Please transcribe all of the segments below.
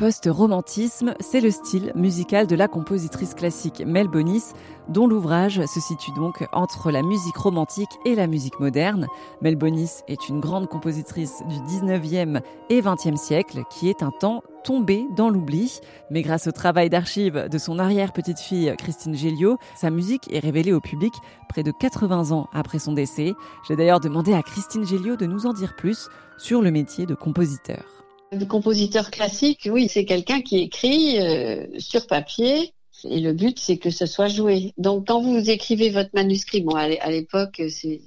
post-romantisme, c'est le style musical de la compositrice classique Mel Bonis, dont l'ouvrage se situe donc entre la musique romantique et la musique moderne. Mel Bonis est une grande compositrice du 19e et 20e siècle qui est un temps tombée dans l'oubli. Mais grâce au travail d'archives de son arrière-petite-fille Christine Géliot, sa musique est révélée au public près de 80 ans après son décès. J'ai d'ailleurs demandé à Christine Géliot de nous en dire plus sur le métier de compositeur. Le compositeur classique, oui, c'est quelqu'un qui écrit euh, sur papier et le but, c'est que ce soit joué. Donc, quand vous écrivez votre manuscrit, bon, à l'époque,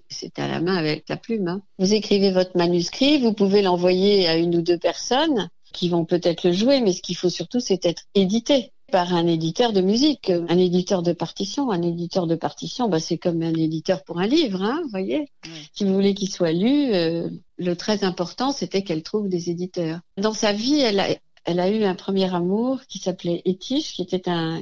c'était à la main avec la plume. Hein. Vous écrivez votre manuscrit, vous pouvez l'envoyer à une ou deux personnes qui vont peut-être le jouer, mais ce qu'il faut surtout, c'est être édité par un éditeur de musique, un éditeur de partition. Un éditeur de partition, bah, c'est comme un éditeur pour un livre, hein, vous voyez. Si vous voulez qu'il soit lu, euh, le très important, c'était qu'elle trouve des éditeurs. Dans sa vie, elle a, elle a eu un premier amour qui s'appelait Etiche, qui était un,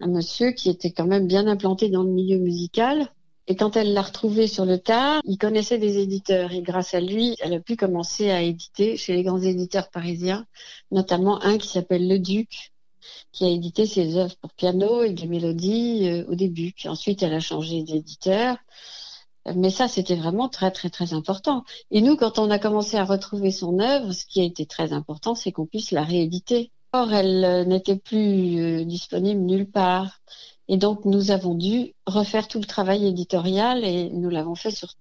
un monsieur qui était quand même bien implanté dans le milieu musical. Et quand elle l'a retrouvé sur le tard, il connaissait des éditeurs et grâce à lui, elle a pu commencer à éditer chez les grands éditeurs parisiens, notamment un qui s'appelle Le Duc, qui a édité ses œuvres pour piano et des mélodies euh, au début. Ensuite, elle a changé d'éditeur. Mais ça, c'était vraiment très, très, très important. Et nous, quand on a commencé à retrouver son œuvre, ce qui a été très important, c'est qu'on puisse la rééditer. Or, elle euh, n'était plus euh, disponible nulle part. Et donc, nous avons dû refaire tout le travail éditorial et nous l'avons fait sur,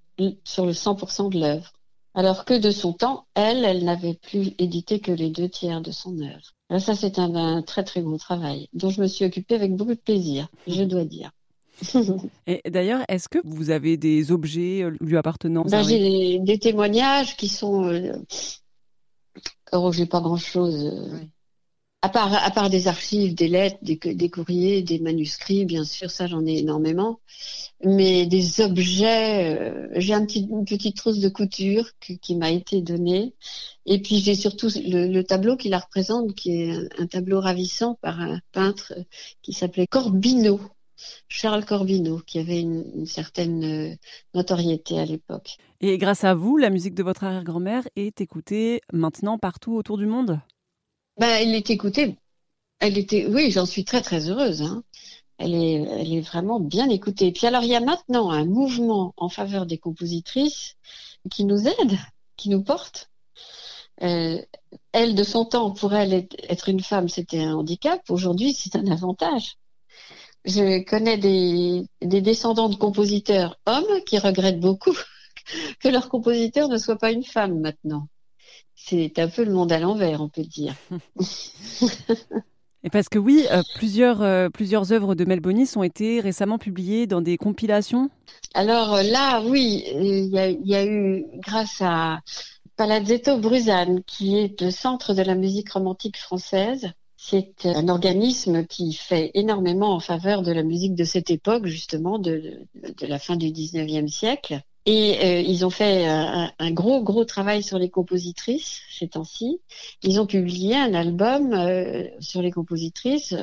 sur le 100% de l'œuvre. Alors que de son temps, elle, elle n'avait plus édité que les deux tiers de son œuvre. Alors ça, c'est un, très très gros travail dont je me suis occupée avec beaucoup de plaisir, je dois dire. Et d'ailleurs, est-ce que vous avez des objets euh, lui appartenant ben, J'ai des, témoignages qui sont. Euh... Oh, j'ai pas grand-chose. Euh, à part, des archives, des lettres, des, courriers, des manuscrits, bien sûr, ça j'en ai énormément. Mais des objets, euh, j'ai une petite trousse de couture qui m'a été donnée. Et puis j'ai surtout le, tableau qui la représente, qui est un, tableau ravissant par un peintre qui s'appelait Corbino. Charles Corbino, qui avait une, une certaine euh, notoriété à l'époque. Et grâce à vous, la musique de votre arrière-grand-mère est écoutée maintenant partout autour du monde? Ben, elle est écoutée. Elle était, oui, j'en suis très très heureuse. Hein. Elle est, elle est vraiment bien écoutée. Et puis alors, il y a maintenant un mouvement en faveur des compositrices qui nous aide, qui nous porte. Euh, elle, de son temps, pour elle, être une femme, c'était un handicap. Aujourd'hui, c'est un avantage. Je connais des, des descendants de compositeurs hommes qui regrettent beaucoup que leur compositeur ne soit pas une femme maintenant c'est un peu le monde à l'envers, on peut dire. Et parce que oui, euh, plusieurs, euh, plusieurs œuvres de Melbonis ont été récemment publiées dans des compilations. Alors euh, là, oui, il y a, eu, grâce à Palazzetto Bruzane, qui est le centre de la musique romantique française, c'est un organisme qui fait énormément en faveur de la musique de cette époque, justement, de, de la fin du 19e siècle. Et euh, ils ont fait un, gros, gros travail sur les compositrices ces temps-ci. Ils ont publié un album euh, sur les compositrices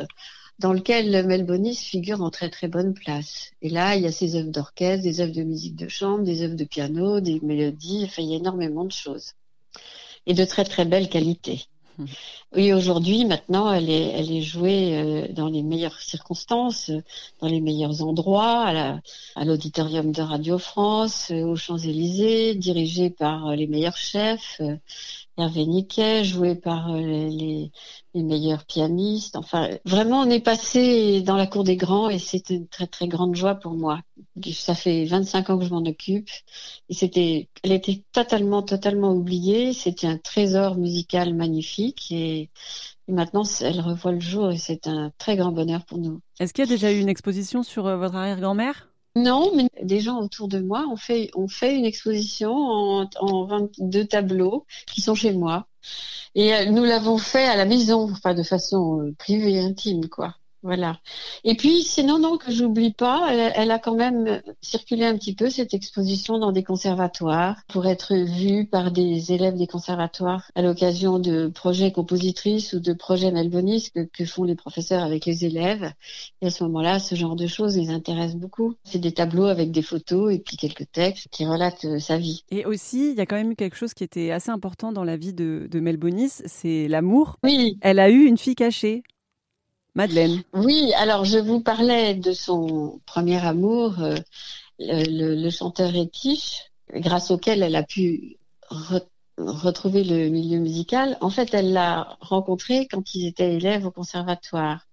dans lequel Melbonis figure en très très bonne place. Et là, il y a ses œuvres d'orchestre, des œuvres de musique de chambre, des œuvres de piano, des mélodies, enfin, il y a énormément de choses. Et de très très belle qualité. Oui, aujourd'hui, maintenant, elle est, elle est jouée euh, dans les meilleures circonstances, euh, dans les meilleurs endroits, à l'auditorium de Radio France, euh, aux Champs-Élysées, dirigée par les meilleurs chefs. Hervé Niquet, joué par les, les, meilleurs pianistes. Enfin, vraiment, on est passé dans la cour des grands et c'est une très très grande joie pour moi. Ça fait 25 ans que je m'en occupe et c'était, elle était totalement totalement oubliée. C'était un trésor musical magnifique et, maintenant elle revoit le jour et c'est un très grand bonheur pour nous. Est-ce qu'il y a déjà eu une exposition sur euh, votre arrière-grand-mère? Non, mais des gens autour de moi ont fait, ont fait une exposition en, en 22 tableaux qui sont chez moi. Et euh, nous l'avons fait à la maison, enfin de façon euh, privée, intime, quoi. Voilà. Et puis, sinon, non, que j'oublie pas, elle, a quand même circulé un petit peu cette exposition dans des conservatoires pour être vue par des élèves des conservatoires à l'occasion de projets compositrices ou de projets melbonistes que, font les professeurs avec les élèves. Et à ce moment-là, ce genre de choses les intéresse beaucoup. C'est des tableaux avec des photos et puis quelques textes qui relatent euh, sa vie. Et aussi, il y a quand même eu quelque chose qui était assez important dans la vie de, de Melbonis, c'est l'amour. Oui. Elle a eu une fille cachée. Madeleine. Oui, alors je vous parlais de son premier amour, euh, le, chanteur Etiche, grâce auquel elle a pu retrouver le milieu musical. En fait, elle l'a rencontré quand ils étaient élèves au conservatoire.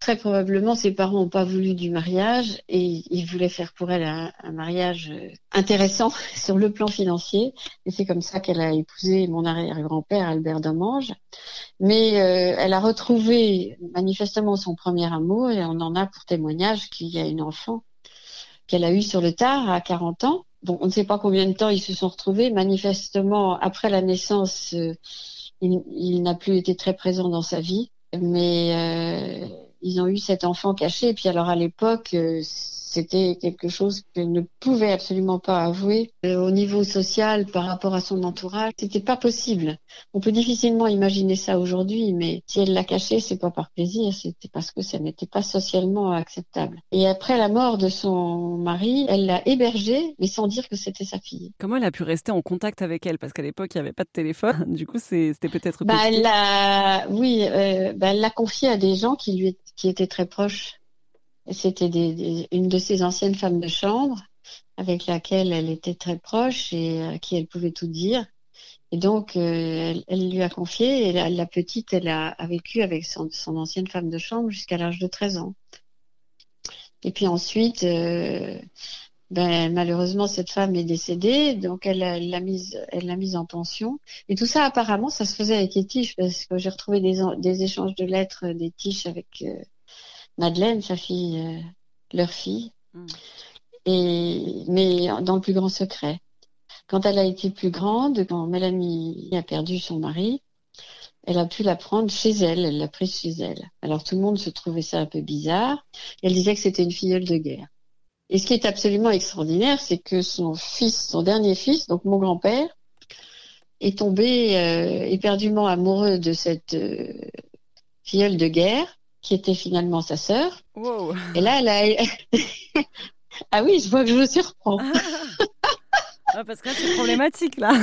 Très probablement, ses parents n'ont pas voulu du mariage et ils voulaient faire pour elle un, mariage euh, intéressant sur le plan financier. Et c'est comme ça qu'elle a épousé mon arrière-grand-père Albert Domange. Mais euh, elle a retrouvé manifestement son premier amour et on en a pour témoignage qu'il y a une enfant qu'elle a eue sur le tard à 40 ans. Bon, on ne sait pas combien de temps ils se sont retrouvés. Manifestement, après la naissance, euh, il, il n'a plus été très présent dans sa vie. Mais ils ont eu cet enfant caché. Et puis alors à l'époque, euh, c'était quelque chose qu'elle ne pouvait absolument pas avouer euh, au niveau social par rapport à son entourage. C'était pas possible. On peut difficilement imaginer ça aujourd'hui, mais si elle l'a caché, c'est pas par plaisir, c'était parce que ça n'était pas socialement acceptable. Et après la mort de son mari, elle l'a hébergée, mais sans dire que c'était sa fille. Comment elle a pu rester en contact avec elle? Parce qu'à l'époque, il n'y avait pas de téléphone. Du coup, c'était peut-être. Bah, elle l'a, oui, euh, bah, elle l'a confié à des gens qui lui qui étaient très proches c'était une de ses anciennes femmes de chambre avec laquelle elle était très proche et à qui elle pouvait tout dire. Et donc, euh, elle, lui a confié, et la, petite, elle a, vécu avec son, ancienne femme de chambre jusqu'à l'âge de 13 ans. Et puis ensuite, euh, ben, malheureusement, cette femme est décédée, donc elle l'a mise, elle l'a mise en pension. Et tout ça, apparemment, ça se faisait avec Etiche, parce que j'ai retrouvé des, échanges de lettres d'Etiche avec euh, Madeleine, sa fille, euh, leur fille, hmm. et, mais dans le plus grand secret. Quand elle a été plus grande, quand Mélanie a perdu son mari, elle a pu la prendre chez elle, elle l'a prise chez elle. Alors tout le monde se trouvait ça un peu bizarre. Elle disait que c'était une filleule de guerre. Et ce qui est absolument extraordinaire, c'est que son fils, son dernier fils, donc mon grand-père, est tombé euh, éperdument amoureux de cette euh, filleule de guerre qui était finalement sa sœur. Et là, elle a... ah oui, je vois que je me surprends. Ah, parce que là, c'est problématique, là.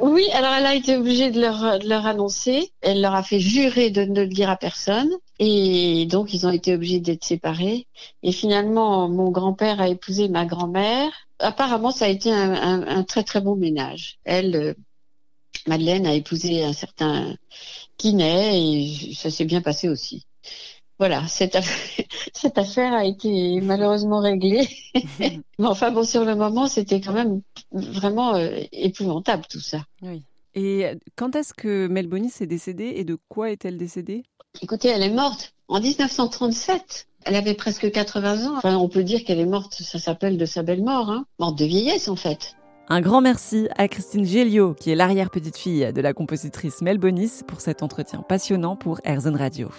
oui, alors elle a été obligée de leur, de leur annoncer. Elle leur a fait jurer de ne le dire à personne. Et donc, ils ont été obligés d'être séparés. Et finalement, mon grand-père a épousé ma grand-mère. Apparemment, ça a été un, un, très, très bon ménage. Elle, euh, Madeleine, a épousé un certain Kinet et ça s'est bien passé aussi voilà, cette, cette affaire a été malheureusement réglée. Mais enfin, bon, sur le moment, c'était quand même vraiment euh, épouvantable tout ça. Oui. Et quand est-ce que Melbonis est décédée et de quoi est-elle décédée? Écoutez, elle est morte en 1937. Elle avait presque 80 ans. Enfin, on peut dire qu'elle est morte, ça s'appelle de sa belle mort, hein. morte de vieillesse en fait. Un grand merci à Christine Géliot, qui est l'arrière-petite-fille de la compositrice Melbonis, pour cet entretien passionnant pour Airzen Radio.